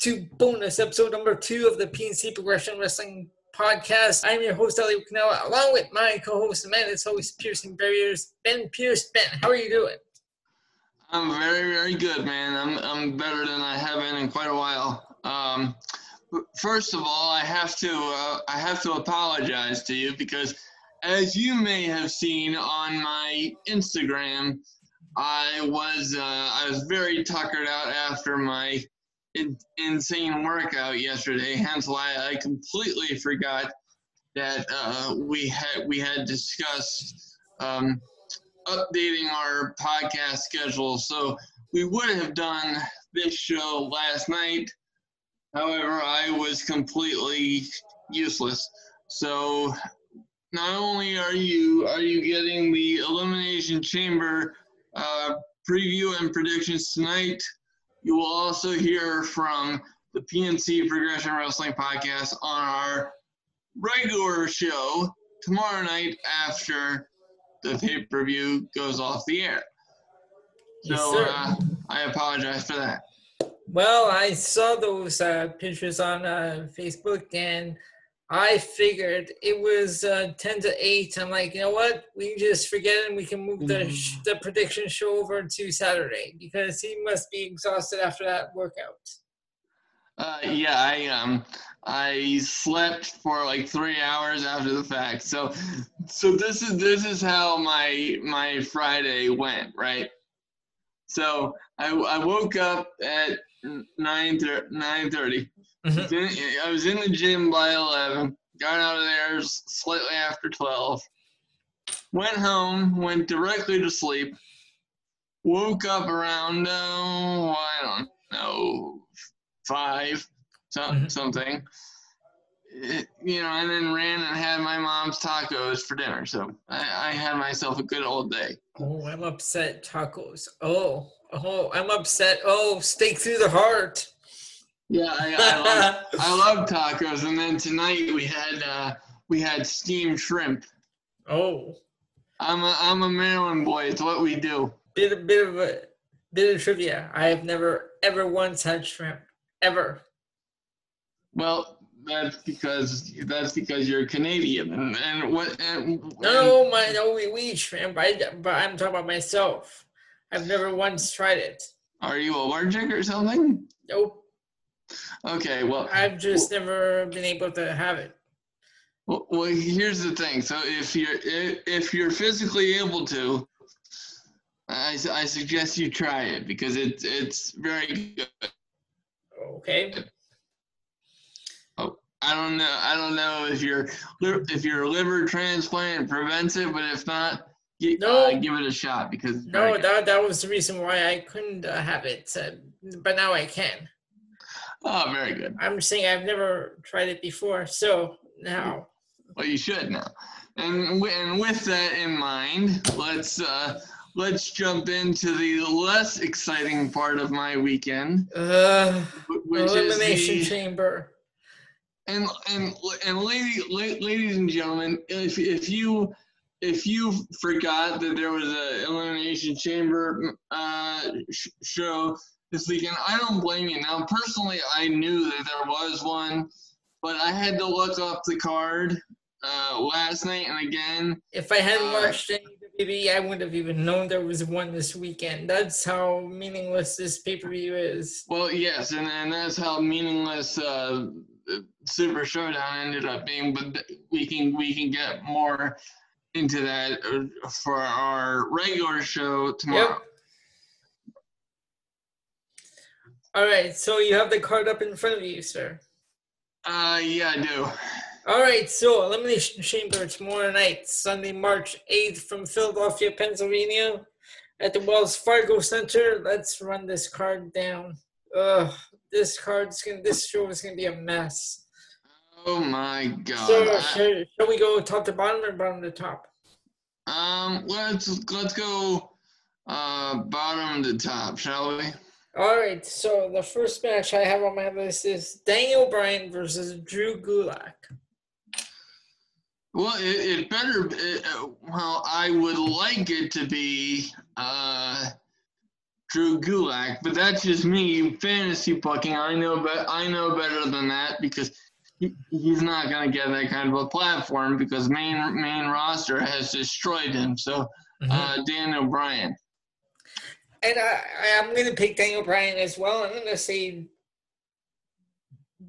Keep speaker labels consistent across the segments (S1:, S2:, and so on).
S1: to bonus episode number two of the PNC Progression Wrestling Podcast. I'm your host, Ali Canella, along with my co-host, the man that's always piercing barriers, Ben Pierce. Ben, how are you doing?
S2: I'm very, very good, man. I'm, I'm better than I have been in quite a while. Um, first of all, I have to, uh, I have to apologize to you because, as you may have seen on my Instagram, I was, uh, I was very tuckered out after my insane workout yesterday. Hence why I completely forgot that uh, we had we had discussed um, updating our podcast schedule. So we would have done this show last night. However, I was completely useless. So not only are you are you getting the elimination chamber uh, preview and predictions tonight, you will also hear from the PNC Progression Wrestling Podcast on our regular show tomorrow night after the pay per view goes off the air.
S1: Yes,
S2: so
S1: sir.
S2: uh, I apologize for that.
S1: Well, I saw those uh, pictures on uh, Facebook and I figured it was uh, 10 to 8. I'm like, you know what? We can just forget it and we can move the, sh- the prediction show over to Saturday because he must be exhausted after that workout.
S2: Uh, yeah, I um I slept for like three hours after the fact. So so this is this is how my my Friday went, right? So I, I woke up at nine nine thirty.
S1: Mhm.
S2: I was in the gym by eleven. Got out of there slightly after twelve. Went home. Went directly to sleep. Woke up around oh I don't know five so,
S1: Mhm.
S2: something. Eh, You know, and then ran and had my mom's tacos for dinner. So I, I had myself a good old day.
S1: Oh, I'm upset. Tacos. Oh, oh, I'm upset. Oh, steak through the heart.
S2: Yeah, I, I, love, I love tacos. And then tonight we had uh, we had steamed shrimp.
S1: oh,
S2: I'm a I'm a Maryland boy. It's what we do.
S1: bit a bit of a bit of trivia. I have never ever once had shrimp ever.
S2: Well, that's because that's because you're Canadian. And, and what? And,
S1: No, my no, we, we eat shrimp. I, but I'm talking about myself. I've never once tried it.
S2: Are you allergic or something?
S1: Nope.
S2: Okay. Well,
S1: I've just never been able to have it.
S2: Well, well, here's the thing. So if you're if you're physically able to, I, I suggest you try it because it's it's very good.
S1: Okay.
S2: I don't know I don't know if your if your liver transplant prevents it, but if not, gi-
S1: No.
S2: uh, give it a shot because
S1: No, that that was the reason why I couldn't uh, have it. Uh, but now I can.
S2: Oh very good.
S1: I'm saying I've never tried it before, so now.
S2: Well, you should now. And and with that in mind, let's uh, let's jump into the less exciting part of my weekend,
S1: Uh,
S2: wh- which
S1: elimination
S2: is the,
S1: chamber.
S2: And and and lady, la- ladies and gentlemen, if if you if you forgot that there was a elimination chamber uh, sh- show this weekend, I don't blame you. Now, personally, I knew that there was one, but I had to look up the card uh, last night and again.
S1: If I hadn't
S2: Uh,
S1: watched any WWE, I wouldn't have even known there was one this weekend. That's how meaningless this pay per view is.
S2: Well, yes, and, and that's how meaningless uh, Super Showdown ended up being. But we can we can get more into that uh, for our regular show tomorrow.
S1: All right, so you have the card up in front of you, sir.
S2: Uh, yeah, I do.
S1: All right, so Elimination Chamber tomorrow night, Sunday, March 8th from Philadelphia, Pennsylvania at the Wells Fargo Center. Let's run this card down. Ugh, this card's gonna this show is gonna be a mess.
S2: Oh my God.
S1: So shall we go top to bottom or bottom to top?
S2: um, let's let's go uh bottom to top, shall we?
S1: All right, so the first match I have on my list is Daniel Bryan versus Drew Gulak.
S2: Well, it, it better. It, uh, well, I would like it to be uh Drew Gulak, but that's just me fantasy pucking. I know, but I know better than that because he, he's not going to get that kind of a platform because main main roster has destroyed him. So, mm-hmm. uh, Daniel Bryan.
S1: And I, I'm going to pick Daniel Bryan as well. I'm going to say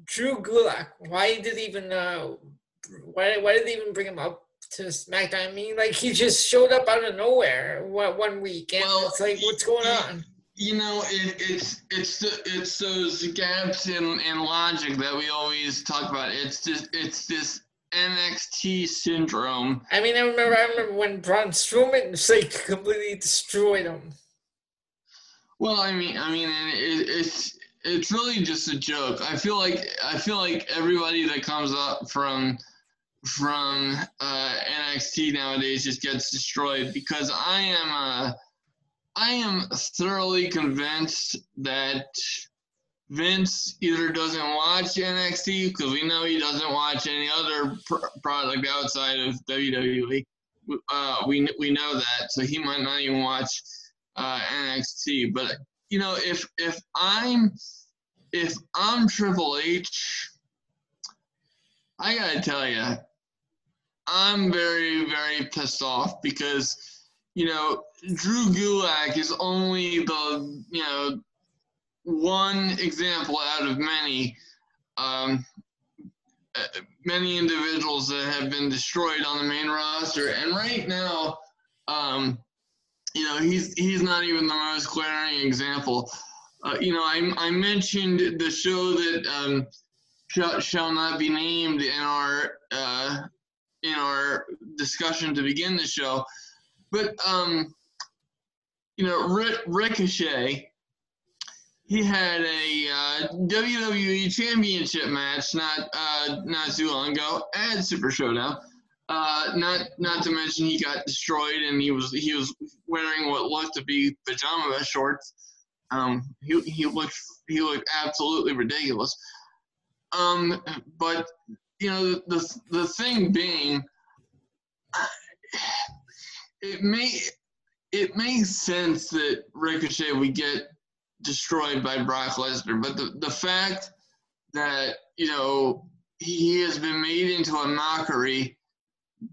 S1: Drew Gulak. Why did even uh, why why did they even bring him up to SmackDown? I mean, like he just showed up out of nowhere one, one week, and well, it's like, what's going on?
S2: You know, it, it's it's the, it's those gaps in, in logic that we always talk about. It's just it's this NXT syndrome.
S1: I mean, I remember I remember when Braun Strowman like completely destroyed him.
S2: Well, I mean, I mean, it, it's it's really just a joke. I feel like I feel like everybody that comes up from from uh, NXT nowadays just gets destroyed because I am uh, I am thoroughly convinced that Vince either doesn't watch NXT because we know he doesn't watch any other pr- product outside of WWE. Uh, we we know that, so he might not even watch uh, NXT. But you know, if if I'm if I'm Triple H, I gotta tell you, I'm very very pissed off because you know Drew Gulak is only the you know one example out of many. Um, many individuals that have been destroyed on the main roster, and right now, um, you know, he's he's not even the most glaring example. Uh, you know, I, I mentioned the show that um, shall, shall not be named in our uh, in our discussion to begin the show, but um, you know, Rick, Ricochet, he had a uh, WWE Championship match not uh, not too long ago at Super Showdown. Uh, not not to mention he got destroyed and he was he was wearing what looked to be pajama shorts. Um, he he looked he looked absolutely ridiculous. Um, but you know the the thing being, it may it makes sense that Ricochet would get destroyed by Brock Lesnar, but the the fact that you know he has been made into a mockery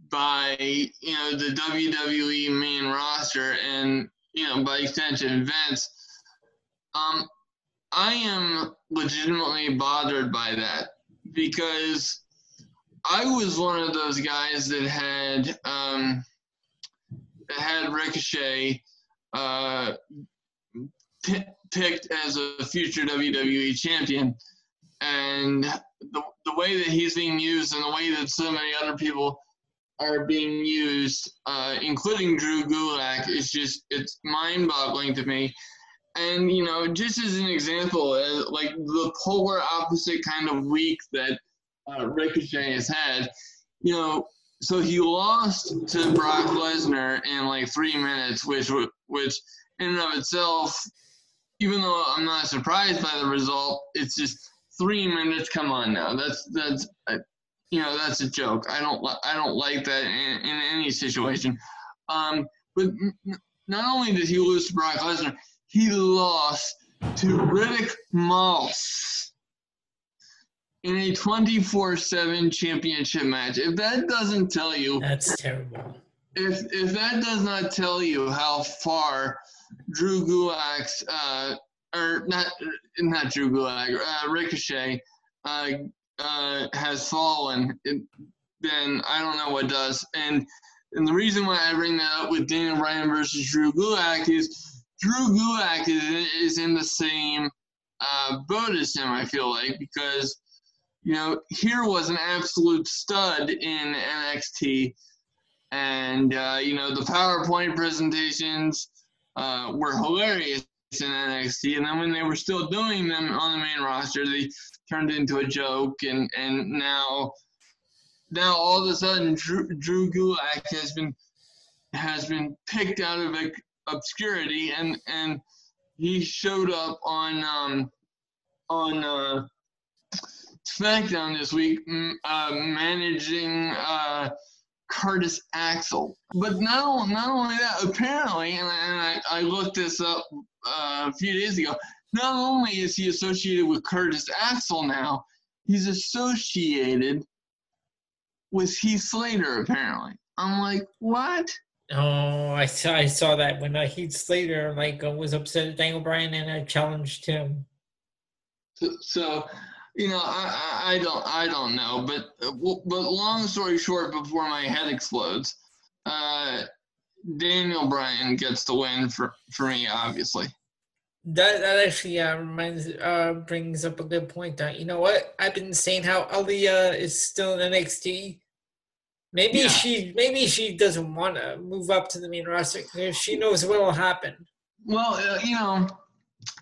S2: by you know the WWE main roster and you know by extension Vince. Um, I am legitimately bothered by that because I was one of those guys that had um, that had Ricochet uh, p- picked as a future WWE champion, and the the way that he's being used and the way that so many other people are being used, uh, including Drew Gulak, it's just it's mind-boggling to me. And you know, just as an example, uh, like the polar opposite kind of week that uh, Ricochet has had, you know, so he lost to Brock Lesnar in like three minutes, which which in and of itself, even though I'm not surprised by the result, it's just three minutes. Come on now, that's that's you know that's a joke. I don't I don't like that in, in any situation. Um, but n- not only did he lose to Brock Lesnar, he lost to Riddick Moss in a 24/7 championship match. If that doesn't tell you,
S1: that's terrible.
S2: If if that does not tell you how far Drew Gulak's uh, or not not Drew Gulak, uh, Ricochet uh, uh, has fallen, it, then I don't know what does. And and the reason why I bring that up with Daniel Bryan versus Drew Gulak is Drew Gulak is, is in the same uh, boat as him. I feel like because you know here was an absolute stud in NXT, and uh, you know the PowerPoint presentations uh, were hilarious in NXT, and then when they were still doing them on the main roster, they turned into a joke, and and now now all of a sudden Drew, Drew Gulak has been has been picked out of obscurity, and and he showed up on um on uh, SmackDown this week, uh, managing uh, Curtis Axel. But not, not only that, apparently, and, I, and I, I looked this up uh, a few days ago, not only is he associated with Curtis Axel now, he's associated with Heath Slater, apparently. I'm like, what?
S1: Oh, I saw, I saw that when uh, Heath Slater like uh, was upset at Daniel Bryan and I challenged him.
S2: So, so you know, I, I, don't I don't know, but but long story short, before my head explodes, uh, Daniel Bryan gets the win for for me, obviously.
S1: That that actually uh, reminds uh brings up a good point. That you know what I've been saying how Aliyah is still in NXT. Maybe yeah. she maybe she doesn't want to move up to the main roster because she knows what will happen.
S2: Well, uh, you know,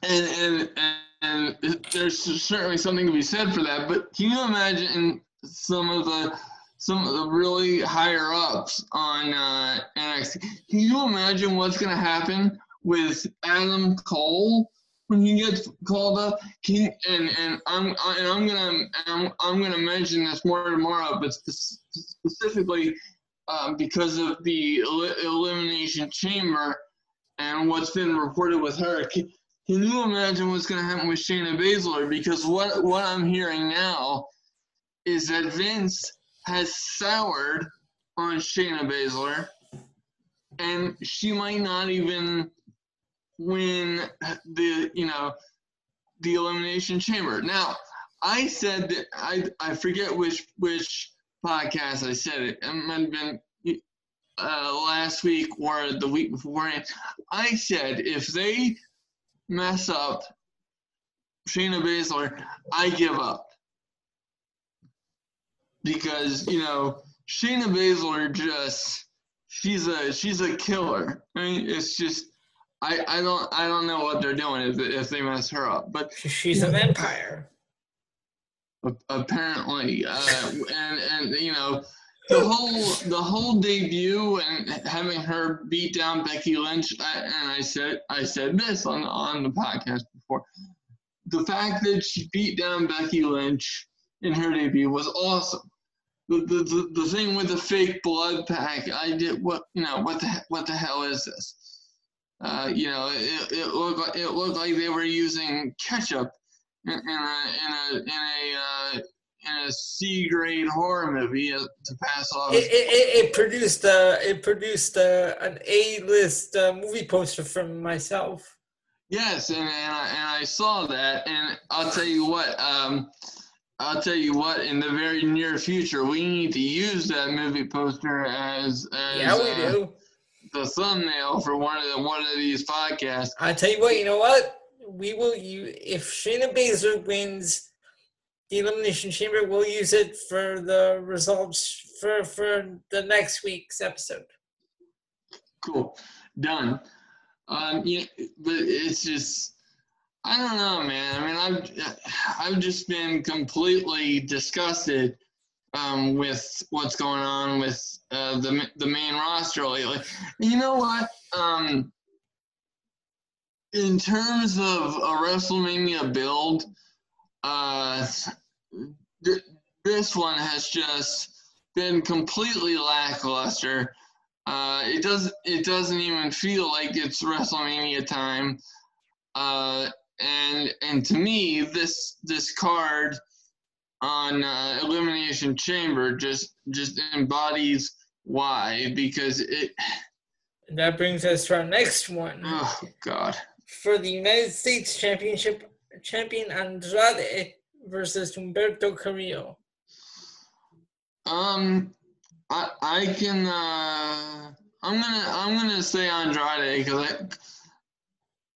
S2: and, and and and there's certainly something to be said for that. But can you imagine some of the some of the really higher ups on uh, NXT? Can you imagine what's going to happen with Adam Cole when he gets called up? And and I'm and I'm gonna I'm, I'm gonna mention this more tomorrow, but specifically um, because of the elimination chamber and what's been reported with her. Can, can you imagine what's going to happen with Shayna Baszler? Because what what I'm hearing now is that Vince has soured on Shayna Baszler, and she might not even win the you know the elimination chamber. Now, I said that I I forget which which podcast I said it. It might have been uh, last week or the week before. I said if they mess up Shayna Baszler, I give up. Because, you know, Shayna Baszler just she's a she's a killer. I mean, it's just I, I don't I don't know what they're doing if if they mess her up. But
S1: she's a vampire.
S2: Apparently, uh, and and you know the whole the whole debut and having her beat down Becky Lynch, I, and I said I said this on on the podcast before. The fact that she beat down Becky Lynch in her debut was awesome. The, the, the, the thing with the fake blood pack, I did what you know what the what the hell is this? Uh, you know, it, it looked like, it looked like they were using ketchup in, in a in a in a uh, in a C grade horror movie to pass off.
S1: It, it, it produced uh, it produced uh, an A list uh, movie poster from myself.
S2: Yes, and and I, and I saw that, and I'll tell you what. Um, I'll tell you what. In the very near future, we need to use that movie poster as, as
S1: yeah, we uh, do.
S2: The thumbnail for one of the, one of these podcasts.
S1: I tell you what. You know what? We will. You if Shayna Baszler wins the Elimination Chamber. We'll use it for the results for for the next week's episode.
S2: Cool, done. Um, yeah, but it's just I don't know, man. I mean, I've I've just been completely disgusted um, with what's going on with uh, the the main roster lately. You know what? Um, in terms of a WrestleMania build, uh, th- this one has just been completely lackluster. Uh, it does it doesn't even feel like it's WrestleMania time. Uh, and and to me, this this card on uh, Elimination Chamber just just embodies why because it.
S1: That brings us to our next one.
S2: Oh God!
S1: For the United States Championship, champion Andrade versus Humberto Carrillo?
S2: Um, I I can. Uh, I'm gonna I'm gonna say Andrade because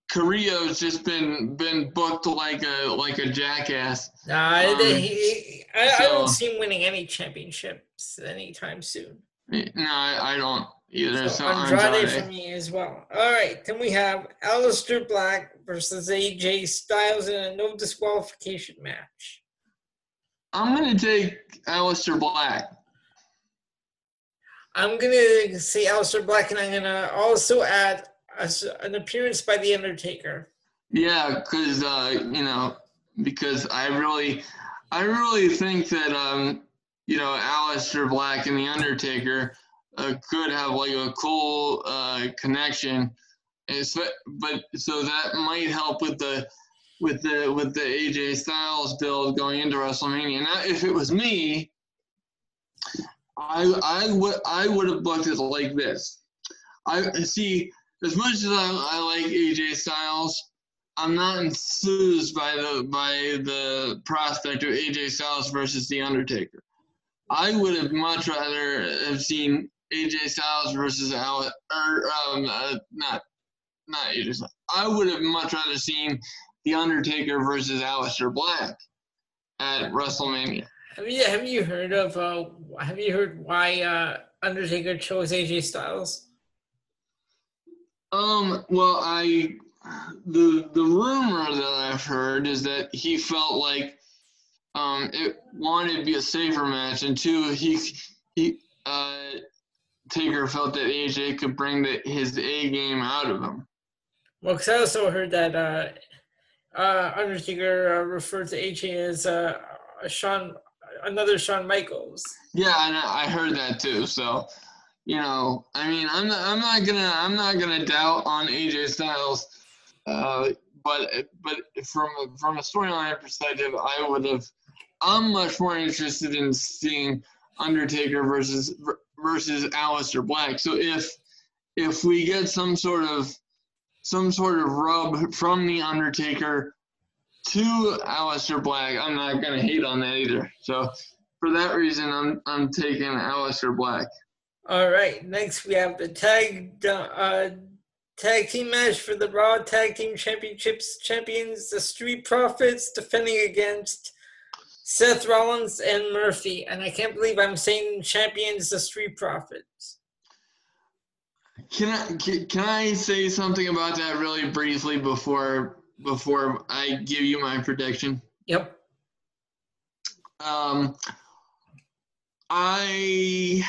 S2: Carrillo's just been been booked like a like a jackass.
S1: Nah, um, he, I, so, I don't see him winning any championships anytime soon.
S2: No, I, I don't either. So,
S1: so Andrade, Andrade for me as well. All right, then we have Aleister Black versus AJ Styles in a no disqualification match.
S2: I'm gonna take Aleister Black.
S1: I'm gonna say Aleister Black, and I'm gonna also add a, an appearance by the Undertaker.
S2: Yeah, because uh, you know, because I really, I really think that um, you know, Aleister Black and The Undertaker uh, could have like a cool uh, connection. It's, but so that might help with the with the with the AJ Styles build going into WrestleMania. Now, if it was me, I I would I would have booked it like this. I see as much as I, I like AJ Styles, I'm not enthused by the by the prospect of AJ Styles versus The Undertaker. I would have much rather have seen AJ Styles versus Al or um uh, not not AJ Styles. I would have much rather seen The Undertaker versus Aleister Black at WrestleMania.
S1: Have you have you heard of uh have you heard why uh Undertaker chose AJ Styles?
S2: Um well I the the rumor that I've heard is that he felt like um it wanted to be a safer match and two he he uh Taker felt that AJ could bring the, his A game out of him.
S1: Well, because I also heard that uh, uh, Undertaker uh, referred to AJ as uh, Shawn, another Shawn Michaels.
S2: Yeah, and I heard that too. So, you know, I mean, I'm not, I'm not gonna I'm not gonna doubt on AJ Styles, uh, but but from a, from a storyline perspective, I would have. I'm much more interested in seeing Undertaker versus versus Aleister Black. So if if we get some sort of some sort of rub from the Undertaker to Aleister Black, I'm not gonna hate on that either. So for that reason, I'm I'm taking Aleister Black.
S1: All right. Next, we have the tag uh, tag team match for the Raw Tag Team Championships champions, the Street Profits, defending against Seth Rollins and Murphy, and I can't believe I'm saying champions the Street Profits.
S2: Can I can, can I say something about that really briefly before before I give you my prediction?
S1: Yep.
S2: Um, I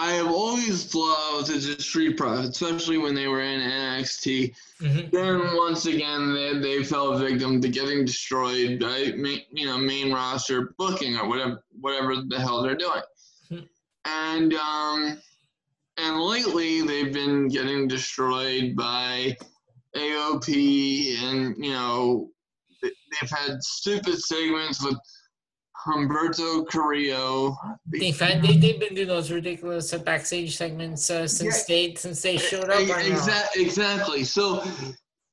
S2: I have always loved the Street Profits, especially when they were in NXT. Mm-hmm. Then once again, they, they fell victim to getting destroyed by you know main roster booking or whatever whatever the hell they're doing. Mm-hmm. And um, and lately they've been getting destroyed by AOP, and you know they've had stupid segments with Humberto Carrillo.
S1: They, they've been doing those ridiculous backstage segments uh, since yeah. they since they showed up.
S2: Exactly. Exactly. So,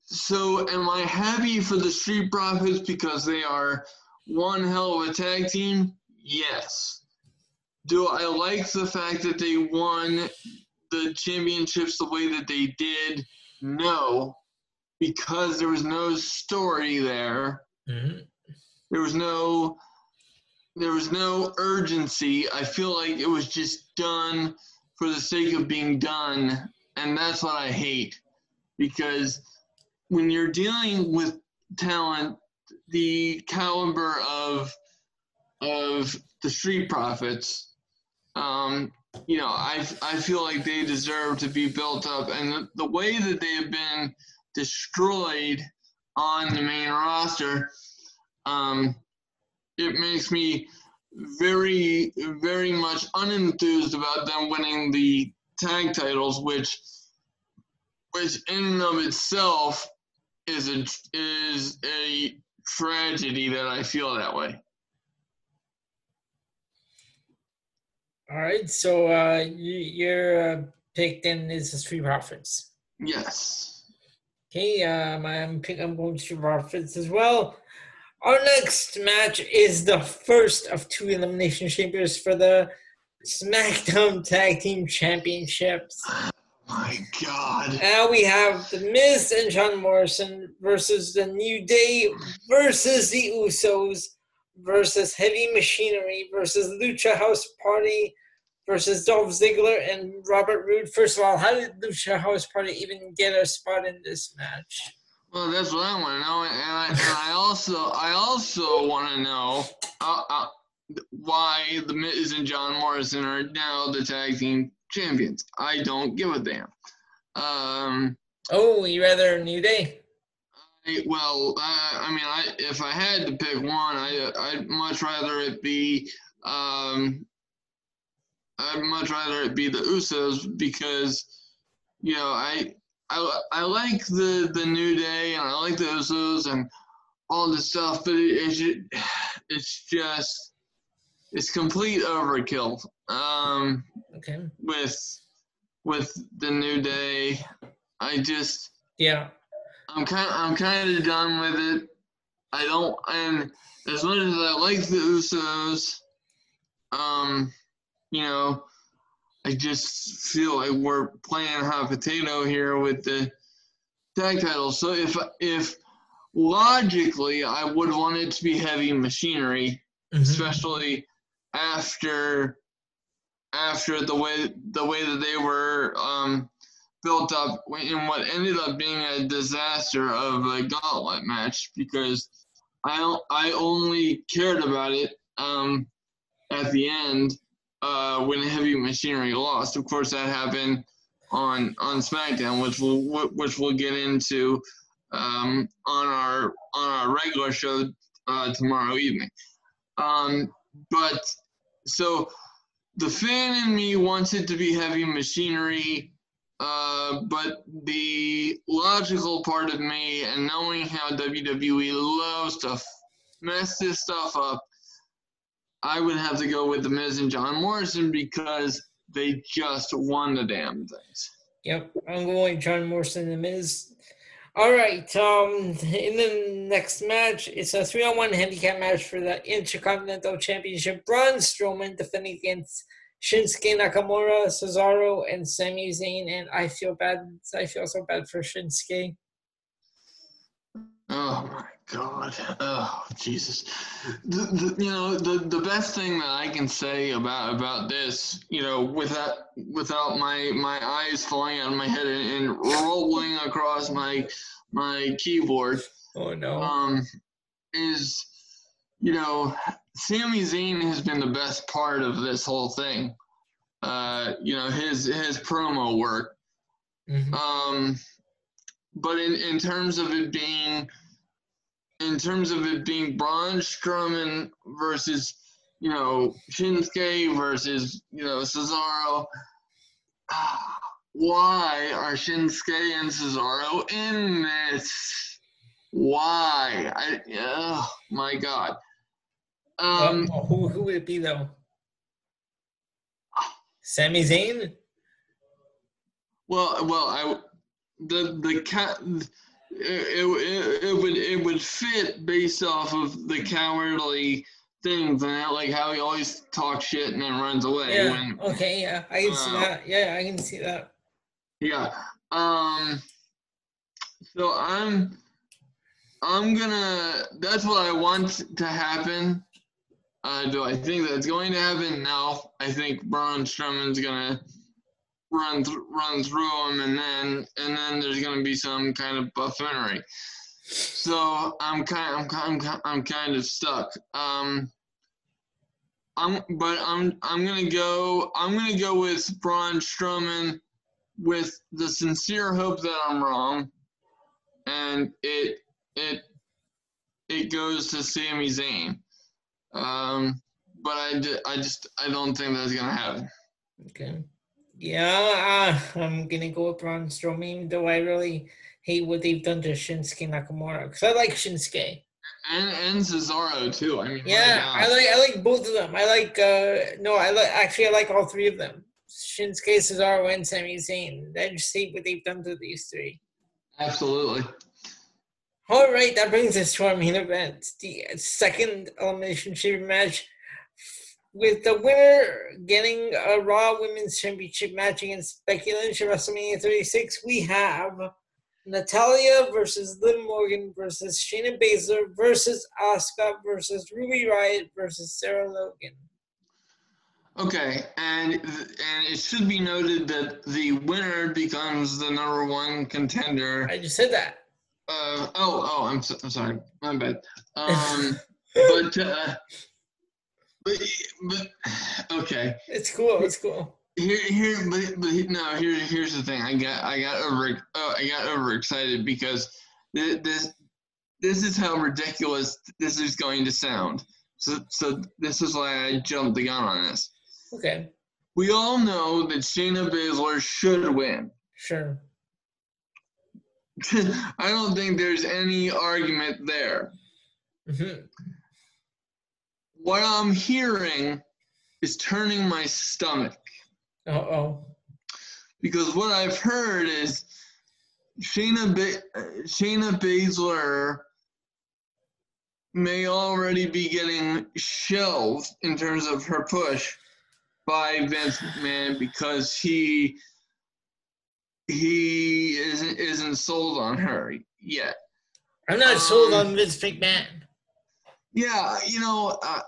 S2: so am I happy for the Street Profits because they are one hell of a tag team? Yes. Do I like the fact that they won the championships the way that they did? No, because there was no story there. Mm-hmm. There was no there was no urgency. I feel like it was just done for the sake of being done, and that's what I hate. Because when you're dealing with talent, the caliber of of the Street Profits, um, you know, I I feel like they deserve to be built up, and the, the way that they have been destroyed on the main roster. Um, it makes me very, very much unenthused about them winning the tag titles, which, which in and of itself is a is a tragedy that I feel that way.
S1: All right, so uh, you, your uh, pick then is the Street Profits.
S2: Yes.
S1: Okay, um, I'm picking. I'm going to Profits as well. Our next match is the first of two elimination chambers for the SmackDown Tag Team Championships.
S2: Oh my God.
S1: Now we have The Miz and John Morrison versus The New Day versus The Usos versus Heavy Machinery versus Lucha House Party versus Dolph Ziggler and Robert Roode. First of all, how did Lucha House Party even get a spot in this match?
S2: Well, that's what I want to know, and I, and I also I also want to know uh, uh, why the Miz and John Morrison are now the tag team champions. I don't give a damn. Um,
S1: oh, you rather New Day?
S2: I, well, uh, I mean, I if I had to pick one, I I'd much rather it be um, I'd much rather it be the Usos because you know I I, I like the the New Day and I like the Usos and all this stuff, but it, it's it's just it's complete overkill. Um,
S1: Okay.
S2: with with the New Day, I just
S1: Yeah.
S2: I'm kind I'm kind of done with it. I don't and as much as I like the Usos, um, you know, I just feel like we're playing hot potato here with the tag titles. So if if logically I would want it to be heavy machinery,
S1: Mhm.
S2: especially after after the way the way that they were um, built up in what ended up being a disaster of a gauntlet match because I I only cared about it um, at the end uh, when Heavy Machinery lost. Of course, that happened on on SmackDown, which we'll which we'll get into um, on our on our regular show uh, tomorrow evening. Um, but so the fan in me wants it to be heavy machinery, uh, but the logical part of me and knowing how WWE loves to f- mess this stuff up, I would have to go with The Miz and John Morrison because they just won the damn things.
S1: Yep, I'm going with John Morrison and The Miz. All right, um, in the next match, it's a three-on-one handicap match for the Intercontinental Championship. Braun Strowman defending against Shinsuke Nakamura, Cesaro, and Sami Zayn. And I feel bad. I feel so bad for Shinsuke.
S2: Oh my God! Oh Jesus! The, the, you know the the best thing that I can say about about this, you know, without without my my eyes falling out of my head and, and rolling across my my keyboard,
S1: Oh no!
S2: um, is you know, Sami Zayn has been the best part of this whole thing. Uh, you know, his his promo work.
S1: Mhm.
S2: Um, but in, in terms of it being, in terms of it being Braun Strowman versus, you know, Shinsuke versus, you know, Cesaro, why are Shinsuke and Cesaro in this? Why? I, oh my God. Um,
S1: Uh, who who would it be though? Sami Zayn.
S2: Well, well, I the the cat it, it, it would it would fit based off of the cowardly things and that, like how he always talks shit and then runs away.
S1: Yeah.
S2: When,
S1: Okay. Yeah, I can see
S2: Uh,
S1: that. Yeah, I can see that.
S2: yeah. Um. So I'm I'm gonna. That's what I want to happen. Uh, do I think that's going to happen? No. I think Braun Strowman's gonna run th- run through them, and then and then there's gonna be some kind of buffoonery. So I'm kind I'm kind I'm, kind of stuck. Um. I'm but I'm I'm gonna go I'm gonna go with Braun Strowman with the sincere hope that I'm wrong, and it it it goes to Sami Zayn. Um, but I, I just I don't think that's gonna happen.
S1: Okay. Yeah, uh, I'm gonna go with Braun Strowman, though I really hate what they've done to Shinsuke Nakamura because I like Shinsuke.
S2: And and Cesaro too. I mean,
S1: Yeah. I like I like both of them. I like uh no, I like actually I like all three of them. Shinsuke, Cesaro, and Sami Zayn. I just hate what they've done to these three.
S2: absolutely.
S1: All right, that brings us to our main event, the second elimination chamber match, with the winner getting a Raw Women's Championship match against Becky Lynch at WrestleMania 36. We have Natalya versus Liv Morgan versus Shayna Baszler versus Asuka versus Ruby Riot versus Sarah Logan.
S2: Okay, and and it should be noted that the winner becomes the number one contender.
S1: I just said that.
S2: Uh, oh oh, I'm so, I'm sorry, my bad. Um, but uh, but but okay.
S1: It's cool. It's cool.
S2: Here, here, but, but no. Here, here's the thing. I got, I got over, oh, I got overexcited because thi- this, this is how ridiculous this is going to sound. So, so this is why I jumped the gun on this.
S1: Okay.
S2: We all know that Shayna Baszler should win.
S1: Sure.
S2: I don't think there's any argument there.
S1: hmm
S2: What I'm hearing is turning my stomach
S1: Uh oh.
S2: because what I've heard is Shayna ba- Shayna Baszler may already be getting shelved in terms of her push by Vince McMahon because he he isn't isn't sold on her yet.
S1: I'm not sold
S2: Um,
S1: on Vince McMahon.
S2: Yeah, you know, uh,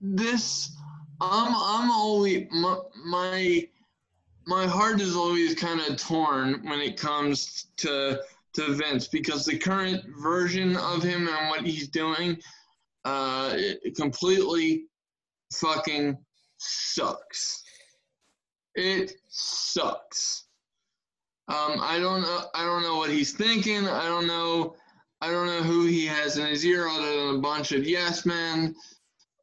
S2: this I'm I'm always my my, heart is always kind of torn when it comes to to Vince because the current version of him and what he's doing uh completely fucking sucks. It sucks. Um, I don't know. I don't know what he's thinking. I don't know. I don't know who he has in his ear other than a bunch of yes men.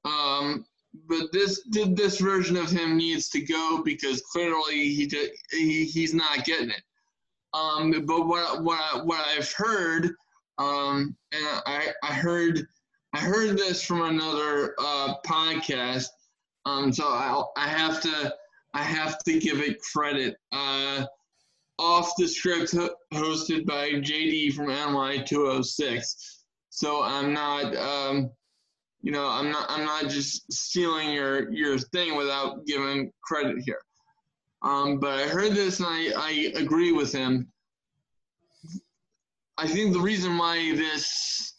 S2: Um, but this this version of him needs to go because clearly he he he's not getting it. Um, but what what what I've heard, um, and I I heard I heard this from another uh, podcast. Um, so I I have to I have to give it credit. Uh, off the script ho- hosted by JD from NY206. So I'm not, um, you know, I'm not, I'm not just stealing your your thing without giving credit here. Um, but I heard this and I, I agree with him. I think the reason why this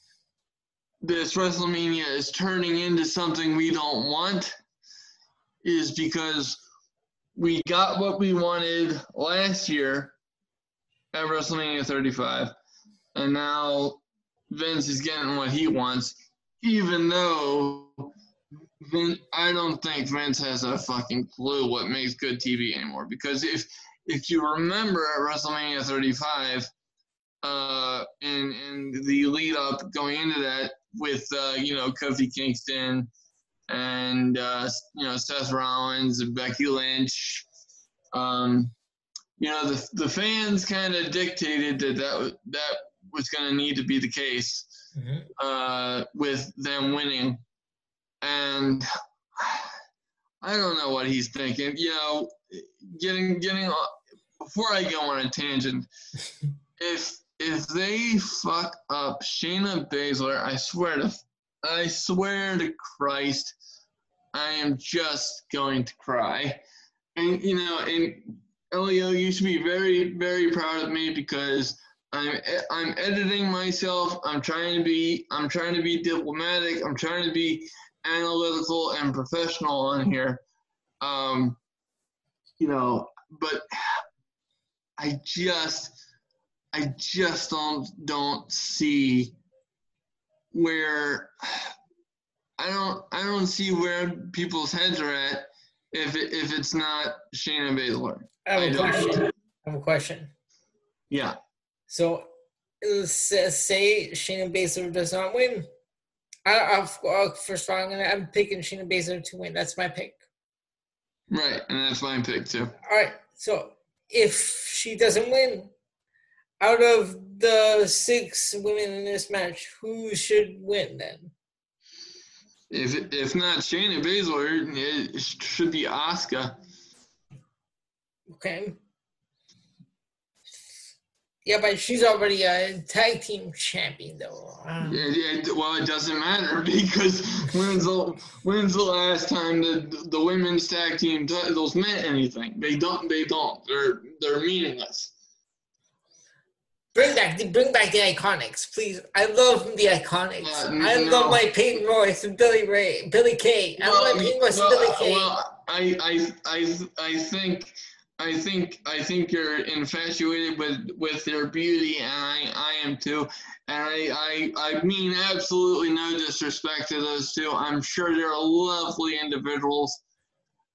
S2: this WrestleMania is turning into something we don't want is because we got what we wanted last year at WrestleMania 35, and now Vince is getting what he wants, even though I don't think Vince has a fucking clue what makes good TV anymore. Because if if you remember at WrestleMania 35, uh, and and the lead up going into that with uh, you know Kofi Kingston and uh, you know Seth Rollins and Becky Lynch. Um, you know the the fans kind of dictated that that was- that was going to need to be the case
S1: hmm
S2: uh, with them winning, and I don't know what he's thinking. You know, getting getting before I go on a tangent, if if they fuck up Shayna Baszler, I swear to I swear to Christ, I am just going to cry. And you know, and Elio, you should be very, very proud of me because I'm I'm editing myself. I'm trying to be I'm trying to be diplomatic. I'm trying to be analytical and professional on here. Um, you know, but I just I just don't don't see where I don't I don't see where people's heads are at if it, if it's not Shayna Baszler.
S1: I have a
S2: I
S1: question. I have a question.
S2: Yeah.
S1: So, say, Shayna Baszler does not win. I, I've, uh, first of all, I'm, gonna, I'm picking Shayna Baszler to win. That's my pick.
S2: Right, and that's my pick too.
S1: All right. So, if she doesn't win, out of the six women in this match, who should win then?
S2: If if not Shayna Baszler, it should be Asuka.
S1: Okay. Yeah, but she's already a tag team champion, though. Uh,
S2: It, it, well, it doesn't matter because when's the when's the last time the the women's tag team titles meant anything? They don't. They don't. They're they're meaningless.
S1: Bring back the bring back the iconics, please. I love the iconics.
S2: Uh,
S1: I
S2: no.
S1: love my Peyton Royce and Billy Ray, Billy Kay. I love my Peyton Royce and Billy
S2: well,
S1: Kay.
S2: well, I, I, I, I think, I think, I think you're infatuated with with their beauty, and I, I am too. And I, I, I mean absolutely no disrespect to those two. I'm sure they're lovely individuals.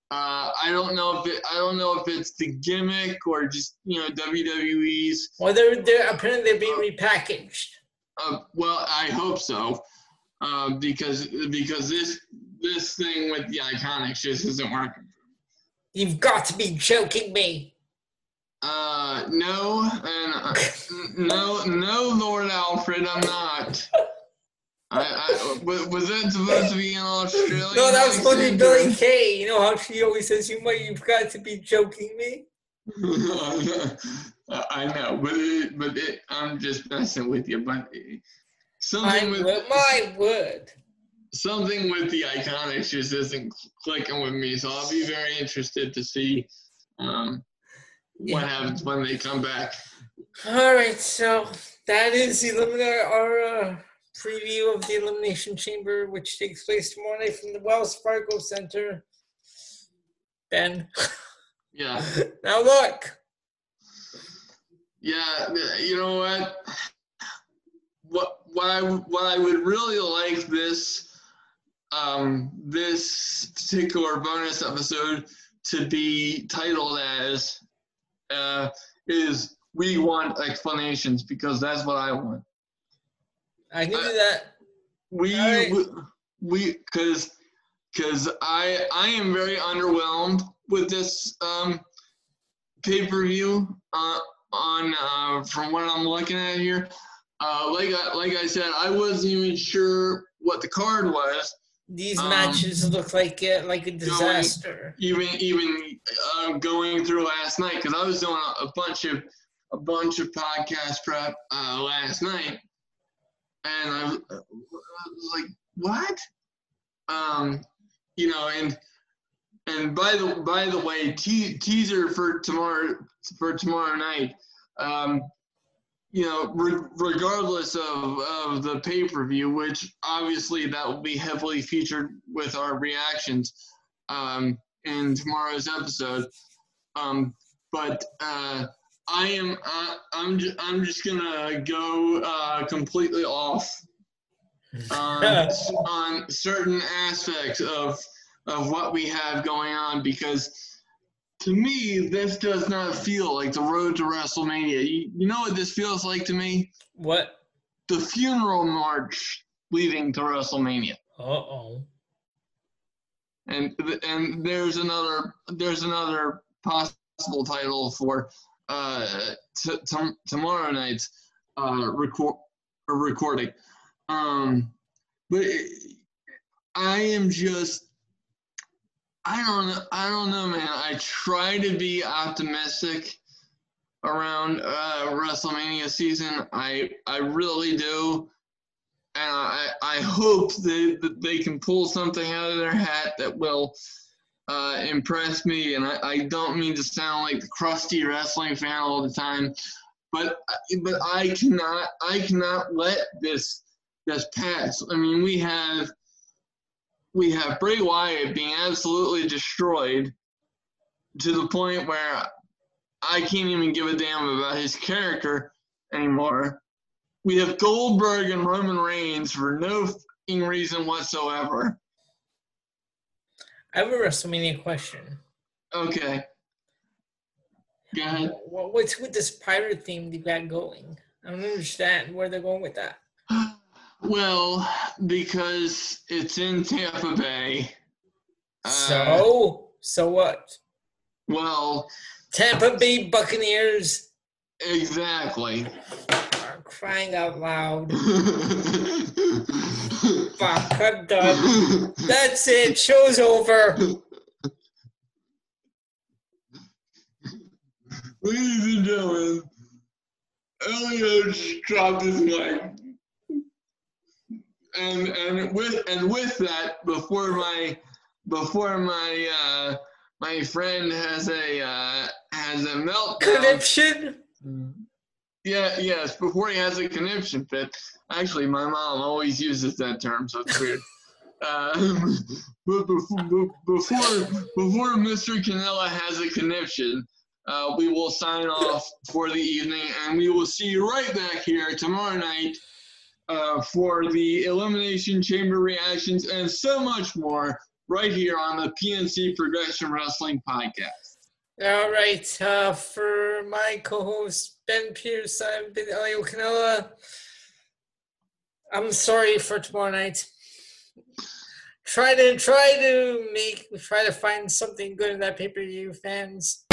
S2: Uh, I don't know if it, I don't know if it's the gimmick or just you know WWE's.
S1: Well, they're they're apparently they're being repackaged.
S2: Uh, well, I hope so, um, because because this this thing with the Iconics just isn't working.
S1: You've got to be joking me.
S2: Uh, no, and uh, no, no, Lord Alfred, I'm not. I, I was that supposed to be in Australia?
S1: No, that was supposed to be Billie Kay. You know how she always says, "You might, you've got to be joking me."
S2: I know, but it, but it, I'm just messing with you. But something
S1: my,
S2: with
S1: my word,
S2: something with the IIconics just isn't clicking with me. So I'll be very interested to see um, what
S1: Yeah.
S2: happens when they come back.
S1: All right, so that is the eliminator, our uh, preview of the Elimination Chamber, which takes place tomorrow night from the Wells Fargo Center. Ben,
S2: Yeah,
S1: now look,
S2: yeah. You know what? What what I what I would really like this um this particular bonus episode to be titled as uh is we want explanations because that's what I want.
S1: I can do that.
S2: we
S1: Alright.
S2: we- we because because I I am very underwhelmed with this um pay per view uh, on uh, from what I'm looking at here. Uh, like I, like I said, I wasn't even sure what the card was.
S1: These
S2: Um,
S1: matches look like uh, like a disaster.
S2: Even even uh, going through last night because I was doing a, a bunch of a bunch of podcast prep uh, last night, and I, was- like, "What?" Um, you know, and and by the by the way, te- teaser for tomorrow for tomorrow night. Um, you know, re- regardless of, of the pay per view, which obviously that will be heavily featured with our reactions um, in tomorrow's episode. Um, but uh, I am uh, I'm ju- I'm just gonna go uh, completely off on, on certain aspects of of what we have going on because to me this does not feel like the road to WrestleMania. You, you know what this feels like to me?
S1: What?
S2: The funeral march leading to WrestleMania.
S1: Uh oh.
S2: and and there's another there's another possible title for uh t- t- tomorrow night's uh record recording. Um but i am just i don't know i don't know man. I try to be optimistic around uh wrestlemania season. I i really do. And I, I hope that, that they can pull something out of their hat that will uh, impress me. And I, I don't mean to sound like the crusty wrestling fan all the time, but but I cannot I cannot let this this pass. I mean, we have we have Bray Wyatt being absolutely destroyed to the point where I can't even give a damn about his character anymore. We have Goldberg and Roman Reigns for no reason whatsoever.
S1: I have a WrestleMania question.
S2: Okay. Go ahead.
S1: What, what's with this pirate theme they got going? I don't understand where they're going with that.
S2: Well, because it's in Tampa Bay. Uh,
S1: so, so what?
S2: Well,
S1: Tampa Bay Buccaneers
S2: exactly.
S1: are crying out loud. Fuck, I'm done. That's it. Show's over.
S2: Ladies and gentlemen, Elliot dropped his mic. And and with and with that, before my before my uh, my friend has a uh, has a meltdown.
S1: Conniption.
S2: Yeah, yes, before he has a conniption fit. Actually, my mom always uses that term, so it's weird. Um, but before, before before Mr. Canella has a conniption, uh, we will sign off for the evening, and we will see you right back here tomorrow night uh, for the Elimination Chamber reactions and so much more right here on the PNC Progression Wrestling Podcast.
S1: All right. Uh, for my co-host Ben Pierce, I've been Elio. I'm sorry for tomorrow night. Try to try to make try to find something good in that pay per view, fans.